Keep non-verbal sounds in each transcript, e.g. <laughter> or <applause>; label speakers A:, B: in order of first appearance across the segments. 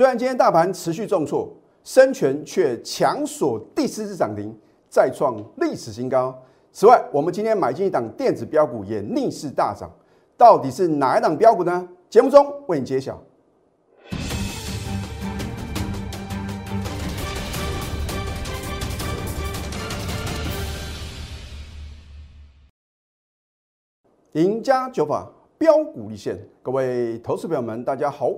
A: 虽然今天大盘持续重挫，深全却强锁第四次涨停，再创历史新高。此外，我们今天买进一档电子标股也逆势大涨，到底是哪一档标股呢？节目中为你揭晓。赢家九法标股立现，各位投资朋友们，大家好，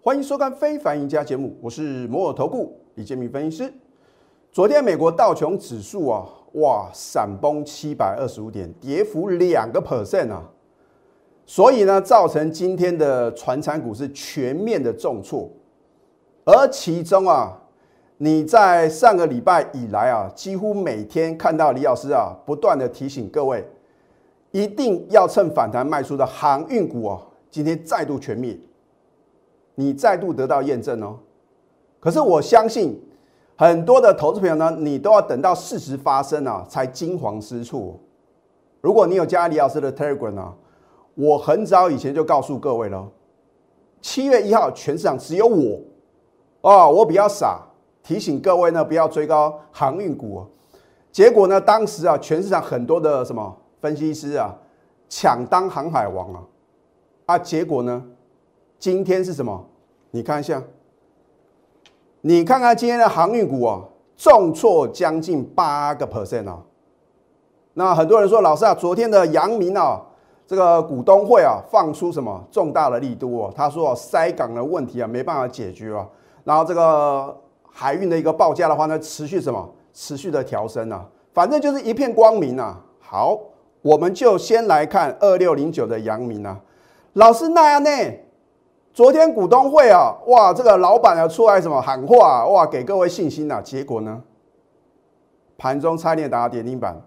A: 欢迎收看《非凡赢家》节目，我是摩尔投顾李建明分析师。昨天美国道琼指数啊，哇，闪崩七百二十五点，跌幅两个 percent 啊，所以呢，造成今天的传产股是全面的重挫，而其中啊，你在上个礼拜以来啊，几乎每天看到李老师啊，不断的提醒各位。一定要趁反弹卖出的航运股哦，今天再度全灭，你再度得到验证哦。可是我相信很多的投资朋友呢，你都要等到事实发生啊，才惊惶失措。如果你有加李老师的 Telegram 啊，我很早以前就告诉各位了，七月一号全市场只有我哦，我比较傻，提醒各位呢不要追高航运股。结果呢，当时啊，全市场很多的什么？分析师啊，抢当航海王啊，啊，结果呢？今天是什么？你看一下，你看看今天的航运股啊，重挫将近八个 percent 啊。那很多人说，老师啊，昨天的阳明啊，这个股东会啊，放出什么重大的力度哦？他说塞港的问题啊，没办法解决啊。然后这个海运的一个报价的话呢，持续什么？持续的调升啊，反正就是一片光明啊。好。我们就先来看二六零九的阳明啊，老师那样呢？昨天股东会啊，哇，这个老板要出来什么喊话，哇，给各位信心呐。结果呢，盘中差点打到跌停板，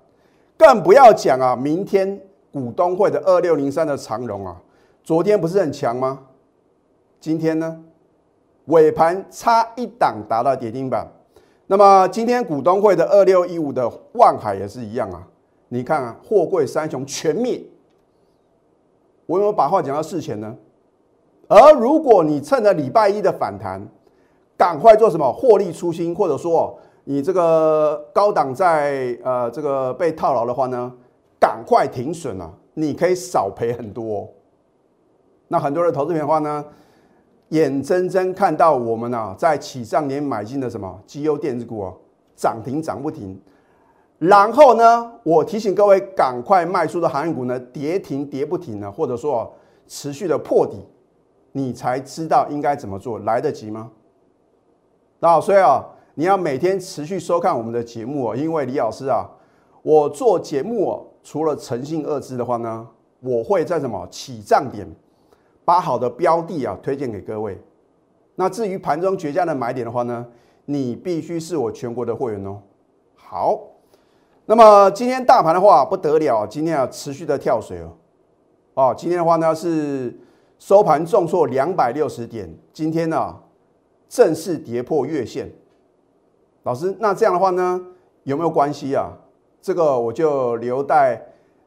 A: 更不要讲啊，明天股东会的二六零三的长荣啊，昨天不是很强吗？今天呢，尾盘差一档达到跌停板。那么今天股东会的二六一五的万海也是一样啊。你看啊，货柜三雄全灭。我有没有把话讲到事前呢？而如果你趁着礼拜一的反弹，赶快做什么获利出清，或者说你这个高档在呃这个被套牢的话呢，赶快停损啊，你可以少赔很多。那很多人投资的话呢，眼睁睁看到我们啊在起上年买进的什么绩优电子股啊，涨停涨不停。然后呢，我提醒各位赶快卖出的航运股呢，跌停跌不停呢，或者说持续的破底，你才知道应该怎么做，来得及吗？那所以啊，你要每天持续收看我们的节目哦，因为李老师啊，我做节目哦，除了诚信二字的话呢，我会在什么起涨点，把好的标的啊推荐给各位。那至于盘中绝佳的买点的话呢，你必须是我全国的会员哦。好。那么今天大盘的话不得了，今天啊持续的跳水哦，哦，今天的话呢是收盘重挫两百六十点，今天呢正式跌破月线。老师，那这样的话呢有没有关系啊？这个我就留待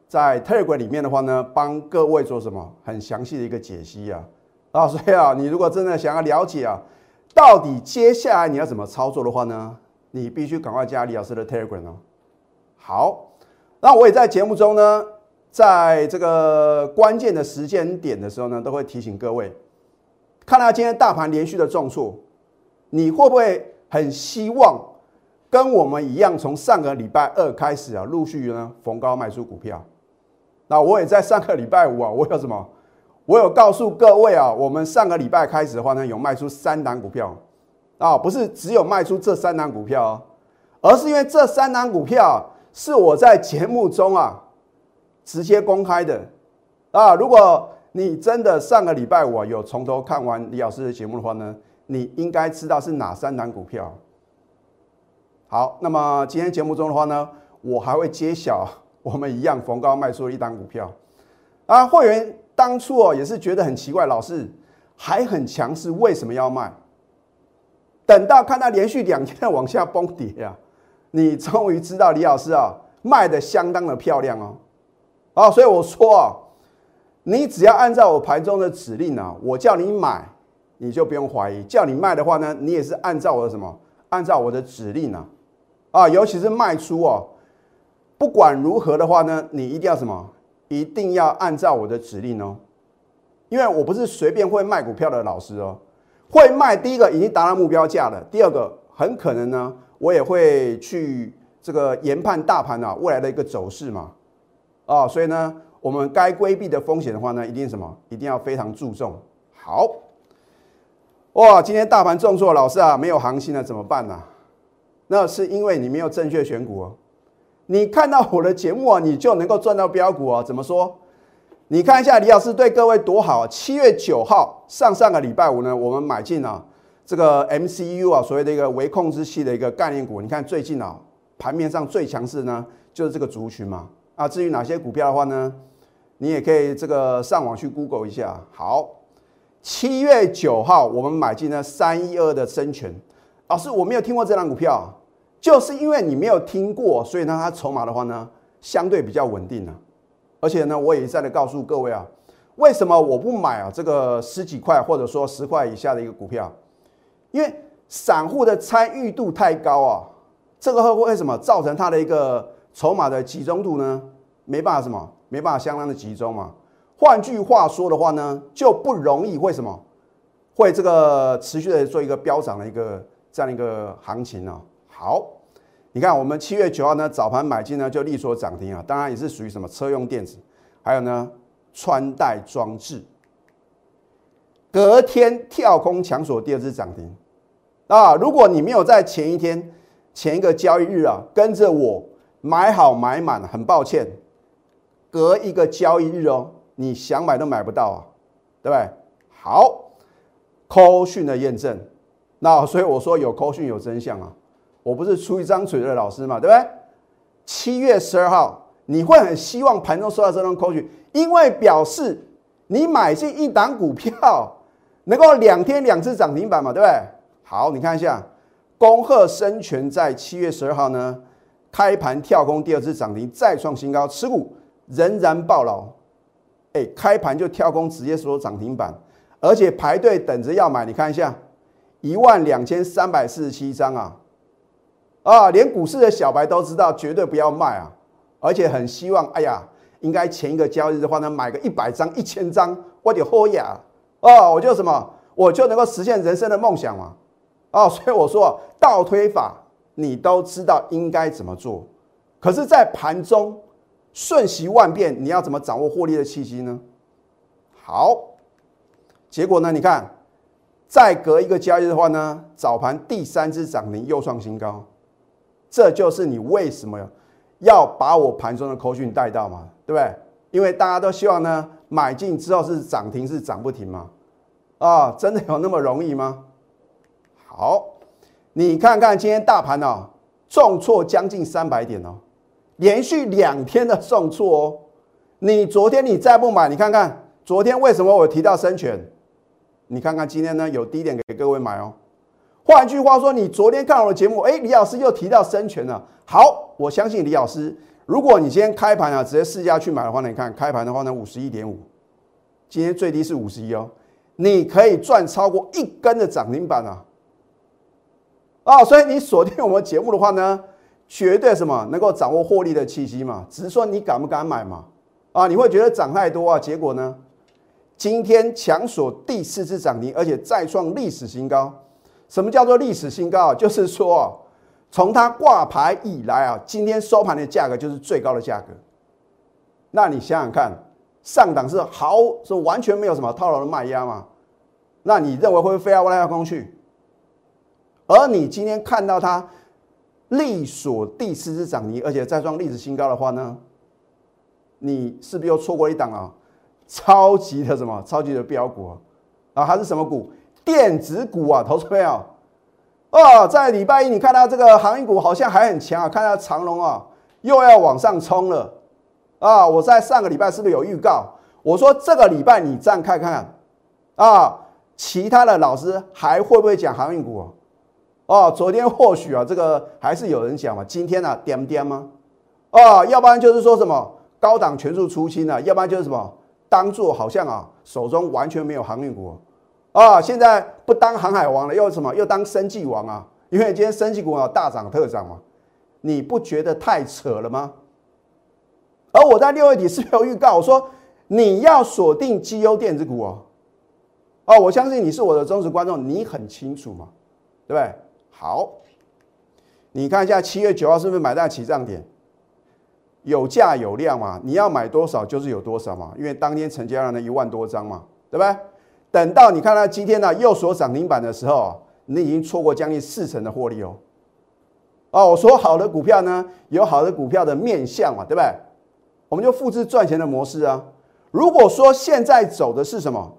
A: 在 Telegram 里面的话呢，帮各位做什么很详细的一个解析啊。啊，所以啊，你如果真的想要了解啊，到底接下来你要怎么操作的话呢，你必须赶快加李老师的 Telegram 哦。好，那我也在节目中呢，在这个关键的时间点的时候呢，都会提醒各位，看到今天大盘连续的重挫，你会不会很希望跟我们一样，从上个礼拜二开始啊，陆续呢逢高卖出股票？那我也在上个礼拜五啊，我有什么？我有告诉各位啊，我们上个礼拜开始的话呢，有卖出三档股票啊，不是只有卖出这三档股票，而是因为这三档股票。是我在节目中啊直接公开的啊！如果你真的上个礼拜五有从头看完李老师的节目的话呢，你应该知道是哪三档股票。好，那么今天节目中的话呢，我还会揭晓 <laughs> 我们一样逢高卖出的一档股票啊。会员当初哦也是觉得很奇怪，老师还很强势，为什么要卖？等到看到连续两天的往下崩跌呀。你终于知道李老师啊卖的相当的漂亮哦，啊，所以我说啊，你只要按照我盘中的指令啊，我叫你买，你就不用怀疑，叫你卖的话呢，你也是按照我的什么，按照我的指令啊，啊，尤其是卖出哦，不管如何的话呢，你一定要什么，一定要按照我的指令哦，因为我不是随便会卖股票的老师哦，会卖第一个已经达到目标价了，第二个很可能呢，我也会去这个研判大盘啊未来的一个走势嘛，啊，所以呢，我们该规避的风险的话呢，一定什么，一定要非常注重。好。哇，今天大盘重挫，老师啊，没有行情了，怎么办呢？那是因为你没有正确选股哦。你看到我的节目啊，你就能够赚到标股哦。怎么说？你看一下李老师对各位多好。七月九号，上上个礼拜五呢，我们买进了这个 MCU 啊，所谓的一个微控制器的一个概念股。你看最近啊，盘面上最强势呢，就是这个族群嘛。啊，至于哪些股票的话呢，你也可以这个上网去 Google 一下。好。七月九号，我们买进了三一二的深全。老师，我没有听过这张股票，就是因为你没有听过，所以呢，它筹码的话呢，相对比较稳定了。而且呢，我也在的告诉各位啊，为什么我不买啊这个十几块或者说十块以下的一个股票？因为散户的参与度太高啊，这个会为什么造成它的一个筹码的集中度呢？没办法什么，没办法相当的集中嘛。换句话说的话呢，就不容易会什么，会这个持续的做一个飙涨的一个这样一个行情呢？好，你看我们七月九号呢早盘买进呢就力所涨停啊，当然也是属于什么车用电子，还有呢穿戴装置，隔天跳空抢锁第二次涨停啊！如果你没有在前一天前一个交易日啊跟着我买好买满，很抱歉，隔一个交易日哦。你想买都买不到啊，对不对？好，扣讯的验证，那所以我说有扣讯有真相啊，我不是出一张嘴的老师嘛，对不对？七月十二号，你会很希望盘中收到这张扣讯，因为表示你买进一档股票能够两天两次涨停板嘛，对不对？好，你看一下，恭贺生全在七月十二号呢开盘跳空第二次涨停，再创新高，持股仍然爆牢。哎，开盘就跳空，直接说涨停板，而且排队等着要买。你看一下，一万两千三百四十七张啊！啊，连股市的小白都知道，绝对不要卖啊！而且很希望，哎呀，应该前一个交易日的话呢，买个一百张、一千张，我就豁呀！哦，我就什么，我就能够实现人生的梦想嘛！哦，所以我说倒推法，你都知道应该怎么做，可是，在盘中。瞬息万变，你要怎么掌握获利的契机呢？好，结果呢？你看，再隔一个交易日的话呢，早盘第三只涨停又创新高，这就是你为什么要把我盘中的口讯带到嘛？对不对？因为大家都希望呢，买进之后是涨停是涨不停嘛？啊，真的有那么容易吗？好，你看看今天大盘哦，重挫将近三百点哦。连续两天的重挫哦，你昨天你再不买，你看看昨天为什么我提到深全？你看看今天呢有低点给各位买哦。换句话说，你昨天看我的节目，哎，李老师又提到深全了。好，我相信李老师，如果你今天开盘啊，直接试价去买的话呢，你看开盘的话呢，五十一点五，今天最低是五十一哦，你可以赚超过一根的涨停板啊！啊，所以你锁定我们节目的话呢？绝对什么能够掌握获利的契机嘛？只是说你敢不敢买嘛？啊，你会觉得涨太多啊？结果呢？今天强锁第四次涨停，而且再创历史新高。什么叫做历史新高啊？就是说，从它挂牌以来啊，今天收盘的价格就是最高的价格。那你想想看，上档是毫是完全没有什么套牢的卖压嘛？那你认为会不会飞到外太空去？而你今天看到它。力所第四次涨停，而且再创历史新高的话呢，你是不是又错过一档啊？超级的什么？超级的标股啊！啊，还是什么股？电子股啊！投资没有？哦，在礼拜一你看到这个航运股好像还很强啊，看到长龙啊又要往上冲了啊！我在上个礼拜是不是有预告？我说这个礼拜你这样看看啊，其他的老师还会不会讲航运股啊？哦，昨天或许啊，这个还是有人讲嘛，今天呢，点点吗？哦，要不然就是说什么高档全数出清了，要不然就是什么当做好像啊手中完全没有航运股，啊，现在不当航海王了，又什么？又当生计王啊？因为今天生计股啊大涨特涨嘛，你不觉得太扯了吗？而我在六月底是有预告，我说你要锁定绩优电子股哦。哦，我相信你是我的忠实观众，你很清楚嘛，对不对？好，你看一下七月九号是不是买在起涨点？有价有量嘛，你要买多少就是有多少嘛，因为当天成交量呢一万多张嘛，对不对？等到你看到今天呢又锁涨停板的时候，你已经错过将近四成的获利哦。哦，我说好的股票呢，有好的股票的面相嘛，对不对？我们就复制赚钱的模式啊。如果说现在走的是什么？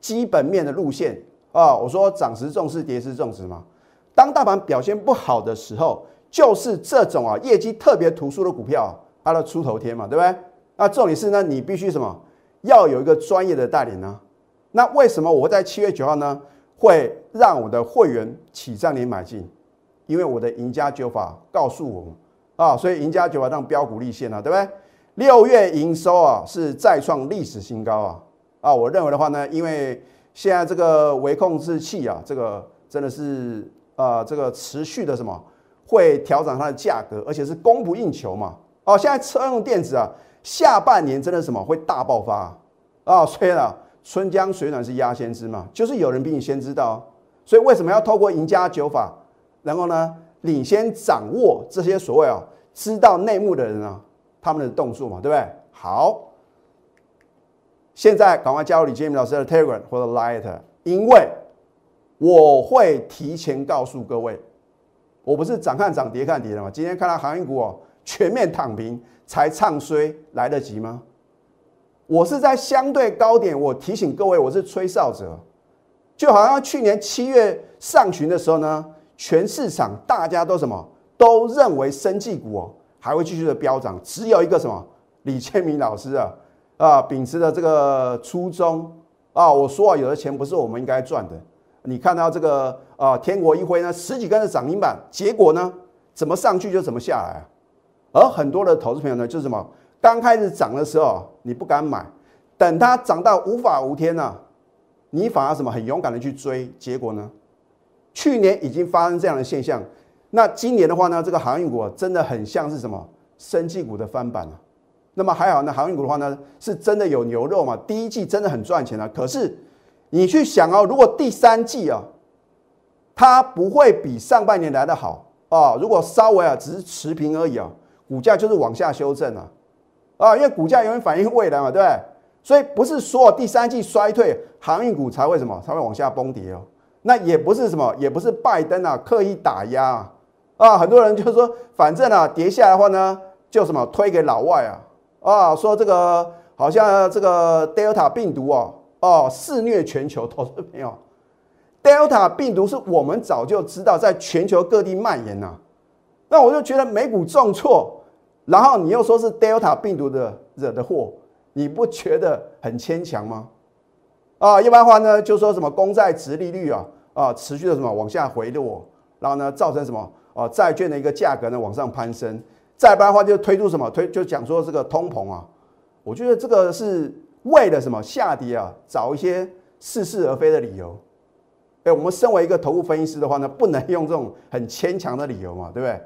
A: 基本面的路线啊，我说涨时重视，跌时重视嘛。当大盘表现不好的时候，就是这种啊业绩特别突出的股票，它的出头天嘛，对不对？那重点是呢，你必须什么？要有一个专业的带领呢。那为什么我在七月九号呢会让我的会员起涨点买进？因为我的赢家九法告诉我们啊，所以赢家九法让标股立现了，对不对？六月营收啊是再创历史新高啊。啊，我认为的话呢，因为现在这个微控制器啊，这个真的是啊，这个持续的什么会调整它的价格，而且是供不应求嘛。哦，现在车用电子啊，下半年真的什么会大爆发啊？哦所以呢，春江水暖是鸭先知嘛，就是有人比你先知道。所以为什么要透过赢家九法，然后呢，领先掌握这些所谓啊知道内幕的人啊，他们的动作嘛，对不对？好。现在赶快加入李建明老师的 Telegram 或者 Light，因为我会提前告诉各位，我不是涨看涨跌看跌的嘛。今天看到航运股哦全面躺平才唱衰，来得及吗？我是在相对高点，我提醒各位，我是吹哨者，就好像去年七月上旬的时候呢，全市场大家都什么都认为生技股哦还会继续的飙涨，只有一个什么李千明老师啊。啊，秉持的这个初衷啊，我说啊，有的钱不是我们应该赚的。你看到这个啊，天国一辉呢，十几根的涨停板，结果呢，怎么上去就怎么下来啊？而很多的投资朋友呢，就是什么，刚开始涨的时候你不敢买，等它涨到无法无天了，你反而什么很勇敢的去追，结果呢，去年已经发生这样的现象，那今年的话呢，这个航运股真的很像是什么，生技股的翻版了。那么还好呢，航运股的话呢，是真的有牛肉嘛？第一季真的很赚钱啊。可是你去想哦，如果第三季啊，它不会比上半年来的好啊，如果稍微啊只是持平而已啊，股价就是往下修正啊，啊，因为股价永远反映未来嘛，对不对？所以不是说第三季衰退，航运股才会什么才会往下崩跌哦。那也不是什么，也不是拜登啊刻意打压啊，很多人就是说，反正啊跌下来的话呢，就什么推给老外啊。啊，说这个好像这个 Delta 病毒哦，哦肆虐全球，投资朋友，Delta 病毒是我们早就知道在全球各地蔓延呐。那我就觉得美股重挫，然后你又说是 Delta 病毒的惹的祸，你不觉得很牵强吗？啊，一般话呢，就说什么公债值利率啊啊持续的什么往下回落，然后呢造成什么啊债券的一个价格呢往上攀升。再不然的话，就推出什么推，就讲说这个通膨啊，我觉得这个是为了什么下跌啊，找一些似是而非的理由。哎，我们身为一个投顾分析师的话呢，不能用这种很牵强的理由嘛，对不对？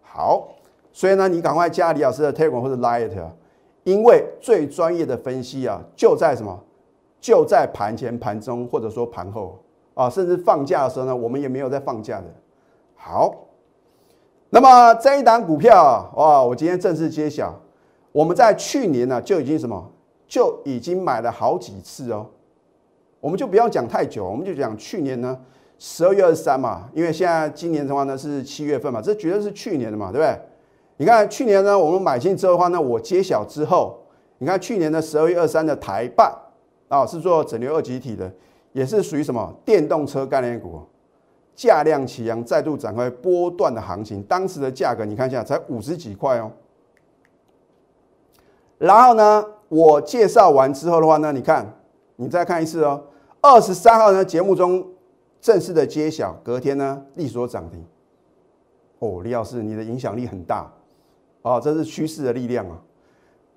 A: 好，所以呢，你赶快加李老师的 Telegram 或者 Light 啊，因为最专业的分析啊，就在什么，就在盘前、盘中或者说盘后啊，甚至放假的时候呢，我们也没有在放假的。好。那么这一档股票哇，我今天正式揭晓，我们在去年呢就已经什么就已经买了好几次哦。我们就不要讲太久，我们就讲去年呢十二月二十三嘛，因为现在今年的话呢是七月份嘛，这绝对是去年的嘛，对不对？你看去年呢我们买进之后的话呢，我揭晓之后，你看去年的十二月二三的台办啊是做整流二极体的，也是属于什么电动车概念股。价量齐扬，再度展开波段的行情。当时的价格，你看一下，才五十几块哦。然后呢，我介绍完之后的话呢，你看，你再看一次哦。二十三号呢，节目中正式的揭晓，隔天呢，利索涨停。哦，李老师，你的影响力很大哦，这是趋势的力量啊。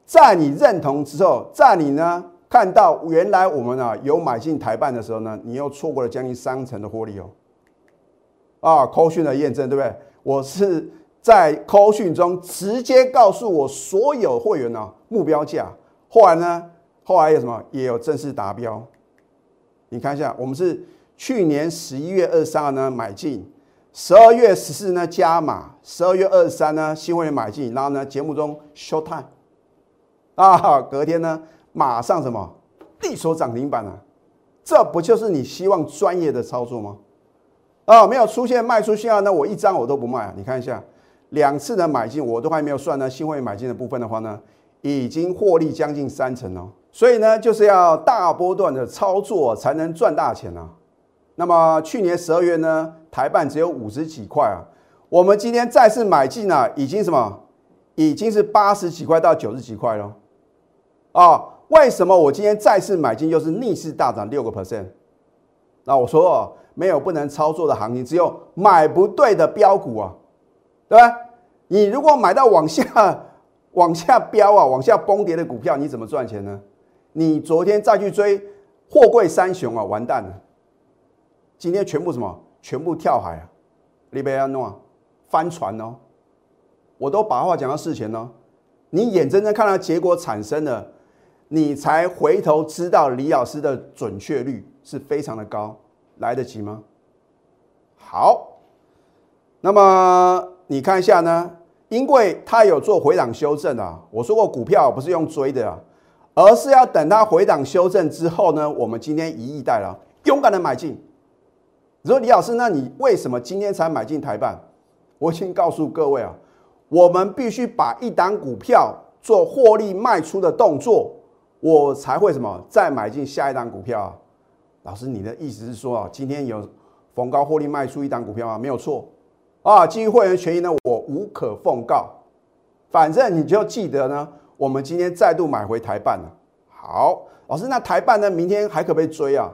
A: 在你认同之后，在你呢看到原来我们啊有买进台办的时候呢，你又错过了将近三成的获利哦。啊，扣讯的验证对不对？我是在扣讯中直接告诉我所有会员呢目标价，后来呢，后来有什么也有正式达标。你看一下，我们是去年十一月二十三呢买进，十二月十四呢加码，十二月二十三呢新会员买进，然后呢节目中 show time，啊，隔天呢马上什么地所涨停板啊，这不就是你希望专业的操作吗？啊，没有出现卖出信号，那我一张我都不卖啊！你看一下，两次的买进我都还没有算呢。新会买进的部分的话呢，已经获利将近三成哦。所以呢，就是要大波段的操作才能赚大钱啊。那么去年十二月呢，台办只有五十几块啊，我们今天再次买进啊，已经什么？已经是八十几块到九十几块了。啊，为什么我今天再次买进又是逆势大涨六个 percent？那我说。没有不能操作的行情，只有买不对的标股啊，对吧？你如果买到往下、往下飙啊、往下崩跌的股票，你怎么赚钱呢？你昨天再去追货柜三雄啊，完蛋了！今天全部什么？全部跳海啊！利贝安诺翻船哦！我都把话讲到事前哦，你眼睁睁看到结果产生了，你才回头知道李老师的准确率是非常的高。来得及吗？好，那么你看一下呢？因为它有做回档修正啊。我说过，股票不是用追的啊，而是要等它回档修正之后呢，我们今天一亿带了，勇敢的买进。你说李老师，那你为什么今天才买进台办？我已经告诉各位啊，我们必须把一档股票做获利卖出的动作，我才会什么再买进下一档股票啊。老师，你的意思是说啊，今天有逢高获利卖出一档股票吗？没有错啊，基于会员权益呢，我无可奉告。反正你就记得呢，我们今天再度买回台办了。好，老师，那台办呢，明天还可不可以追啊？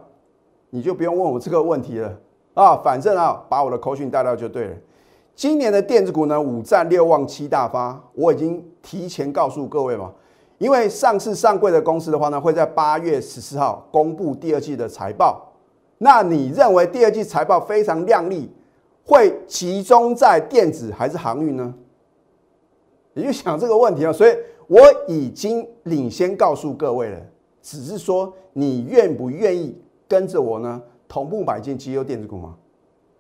A: 你就不用问我这个问题了啊，反正啊，把我的口讯带到就对了。今年的电子股呢，五战六旺七大发，我已经提前告诉各位嘛。因为上市上柜的公司的话呢，会在八月十四号公布第二季的财报。那你认为第二季财报非常亮丽，会集中在电子还是航运呢？你就想这个问题啊。所以我已经领先告诉各位了，只是说你愿不愿意跟着我呢，同步买进绩优电子股吗？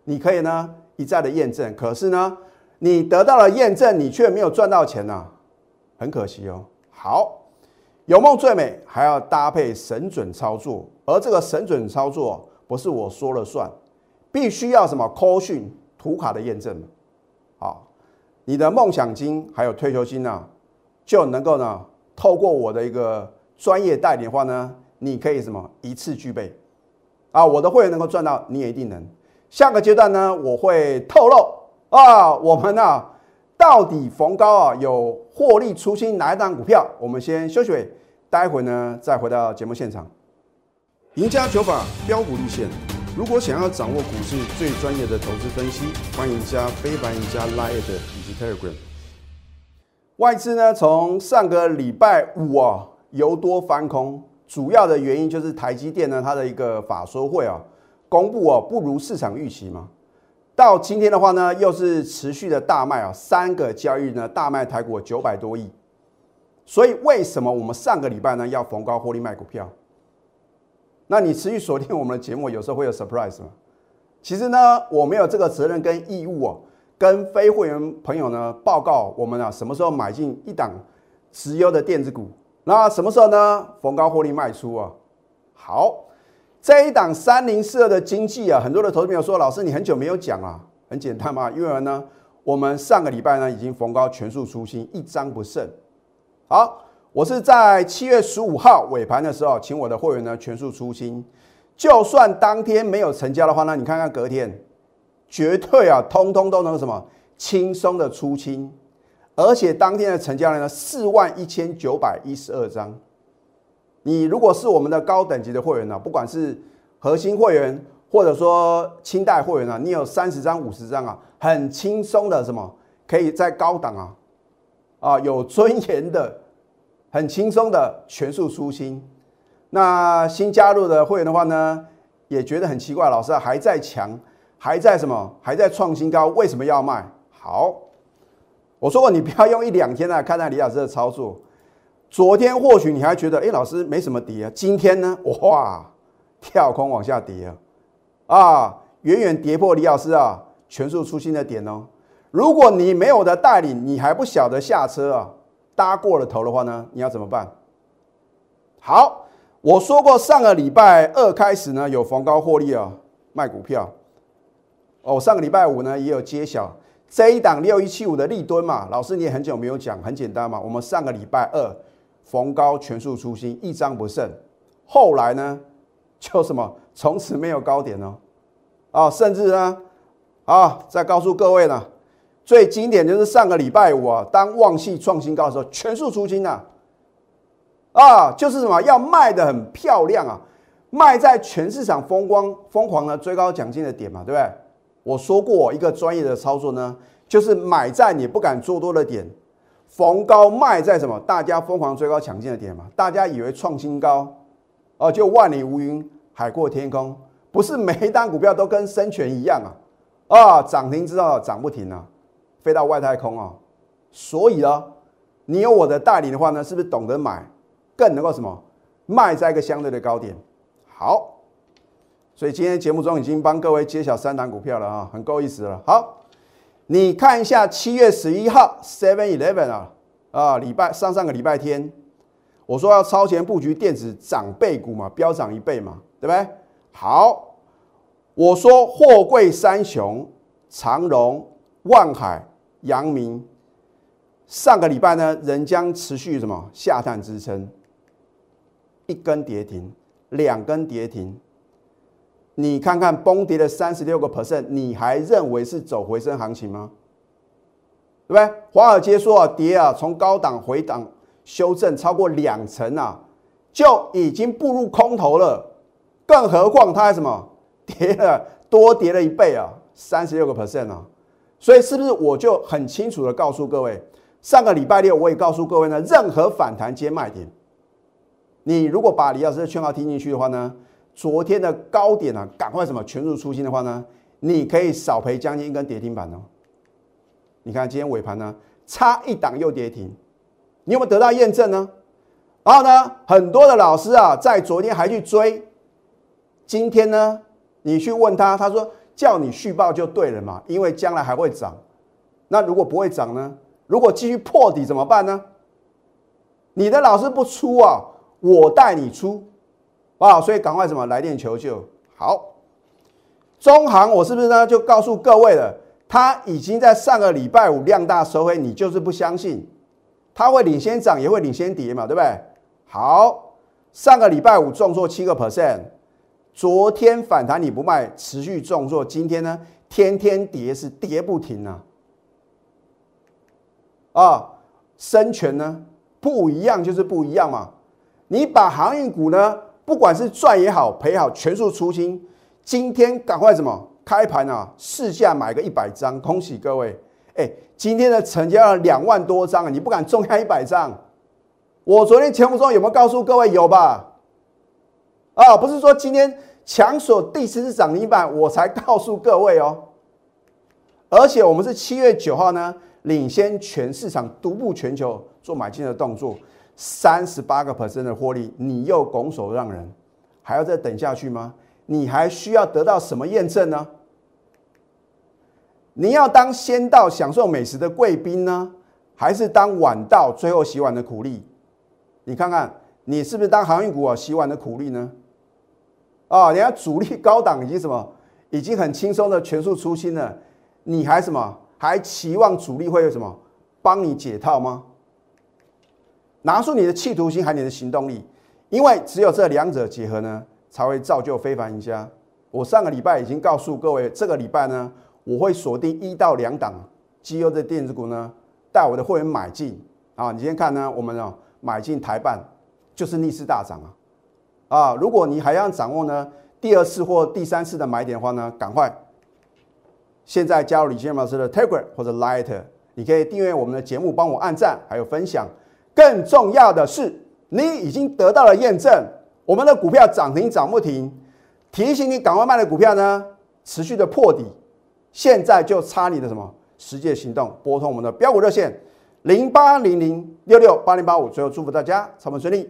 A: 你可以呢一再的验证，可是呢，你得到了验证，你却没有赚到钱呐，很可惜哦。好，有梦最美，还要搭配神准操作。而这个神准操作不是我说了算，必须要什么 call 讯图卡的验证。好，你的梦想金还有退休金呢，就能够呢透过我的一个专业代理的话呢，你可以什么一次具备啊，我的会员能够赚到，你也一定能。下个阶段呢，我会透露啊，我们呢。到底逢高啊有获利出清哪一档股票？我们先休息，待会呢再回到节目现场。赢家九法标股立线，如果想要掌握股市最专业的投资分析，欢迎加非凡、加 Line 以及 Telegram。外资呢从上个礼拜五啊由多翻空，主要的原因就是台积电呢它的一个法说会啊公布啊不如市场预期嘛。到今天的话呢，又是持续的大卖啊，三个交易日呢大卖台股九百多亿。所以为什么我们上个礼拜呢要逢高获利卖股票？那你持续锁定我们的节目，有时候会有 surprise 吗？其实呢，我没有这个责任跟义务哦，跟非会员朋友呢报告我们啊什么时候买进一档持优的电子股，那什么时候呢逢高获利卖出啊？好。这一档三零四二的经济啊，很多的投资朋友说：“老师，你很久没有讲啊，很简单嘛，因为呢，我们上个礼拜呢已经逢高全数出清，一张不剩。好，我是在七月十五号尾盘的时候，请我的会员呢全数出清。就算当天没有成交的话呢，你看看隔天，绝对啊，通通都能什么轻松的出清，而且当天的成交量呢四万一千九百一十二张。”你如果是我们的高等级的会员呢，不管是核心会员或者说清代会员呢，你有三十张、五十张啊，很轻松的什么，可以在高档啊，啊有尊严的，很轻松的全数出清。那新加入的会员的话呢，也觉得很奇怪，老师啊还在强，还在什么？还在创新高，为什么要卖？好，我说过你不要用一两天来看待李老师的操作。昨天或许你还觉得，哎，老师没什么跌啊。今天呢，哇，跳空往下跌啊，啊，远远跌破李老师啊全数出新的点哦。如果你没有的带领，你还不晓得下车啊，搭过了头的话呢，你要怎么办？好，我说过上个礼拜二开始呢，有逢高获利啊，卖股票。哦，上个礼拜五呢也有揭晓这一档六一七五的立吨嘛，老师你也很久没有讲，很简单嘛，我们上个礼拜二。逢高全数出新，一张不剩。后来呢，就什么，从此没有高点哦，啊，甚至呢，啊，再告诉各位呢，最经典就是上个礼拜五啊，当旺系创新高的时候，全数出清啊，啊，就是什么，要卖的很漂亮啊，卖在全市场风光疯狂的追高奖金的点嘛，对不对？我说过一个专业的操作呢，就是买在你不敢做多的点。逢高卖在什么？大家疯狂追高抢进的点嘛？大家以为创新高，哦，就万里无云，海阔天空，不是每一单股票都跟生全一样啊！啊，涨停之后涨不停啊，飞到外太空啊！所以呢，你有我的带领的话呢，是不是懂得买，更能够什么卖在一个相对的高点？好，所以今天节目中已经帮各位揭晓三档股票了啊，很够意思了。好。你看一下七月十一号 Seven Eleven 啊啊，礼拜上上个礼拜天，我说要超前布局电子涨倍股嘛，飙涨一倍嘛，对不对？好，我说货柜三雄长荣、万海、阳明，上个礼拜呢仍将持续什么下探支撑，一根跌停，两根跌停。你看看崩跌了三十六个 percent，你还认为是走回升行情吗？对不对？华尔街说啊，跌啊，从高档回档修正超过两成啊，就已经步入空头了。更何况它还什么跌了多跌了一倍啊，三十六个 percent 啊。所以是不是我就很清楚的告诉各位，上个礼拜六我也告诉各位呢，任何反弹接卖点。你如果把李老师的劝告听进去的话呢？昨天的高点呢，赶快什么全数出清的话呢，你可以少赔将近一根跌停板哦。你看今天尾盘呢，差一档又跌停，你有没有得到验证呢？然后呢，很多的老师啊，在昨天还去追，今天呢，你去问他，他说叫你续报就对了嘛，因为将来还会涨。那如果不会涨呢？如果继续破底怎么办呢？你的老师不出啊，我带你出。啊，所以赶快什么来电求救。好，中行我是不是呢？就告诉各位了，它已经在上个礼拜五量大收黑，你就是不相信，它会领先涨也会领先跌嘛，对不对？好，上个礼拜五重挫七个 percent，昨天反弹你不卖，持续重挫，今天呢天天跌是跌不停啊。啊，生权呢不一样就是不一样嘛，你把航运股呢？不管是赚也好，赔好，全数出清。今天赶快什么开盘啊？试下买个一百张，恭喜各位！哎，今天的成交量两万多张啊，你不敢重压一百张？我昨天节目中有没有告诉各位有吧？啊，不是说今天强索第四次涨停板我才告诉各位哦。而且我们是七月九号呢，领先全市场，独步全球做买进的动作。三十八个 percent 的获利，你又拱手让人，还要再等下去吗？你还需要得到什么验证呢？你要当先到享受美食的贵宾呢，还是当晚到最后洗碗的苦力？你看看，你是不是当航运股啊洗碗的苦力呢？啊，人家主力高档已经什么，已经很轻松的全数出清了，你还什么？还期望主力会有什么帮你解套吗？拿出你的企图心，还有你的行动力，因为只有这两者结合呢，才会造就非凡赢家。我上个礼拜已经告诉各位，这个礼拜呢，我会锁定一到两档绩优的电子股呢，带我的会员买进啊。你今天看呢，我们啊买进台办就是逆势大涨啊啊！如果你还要掌握呢第二次或第三次的买点的话呢，赶快现在加入李建老师的 Telegram 或者 Light，你可以订阅我们的节目，帮我按赞还有分享。更重要的是，你已经得到了验证。我们的股票涨停涨不停，提醒你赶快卖的股票呢，持续的破底，现在就差你的什么实际行动，拨通我们的标股热线零八零零六六八零八五，最后祝福大家操盘顺利。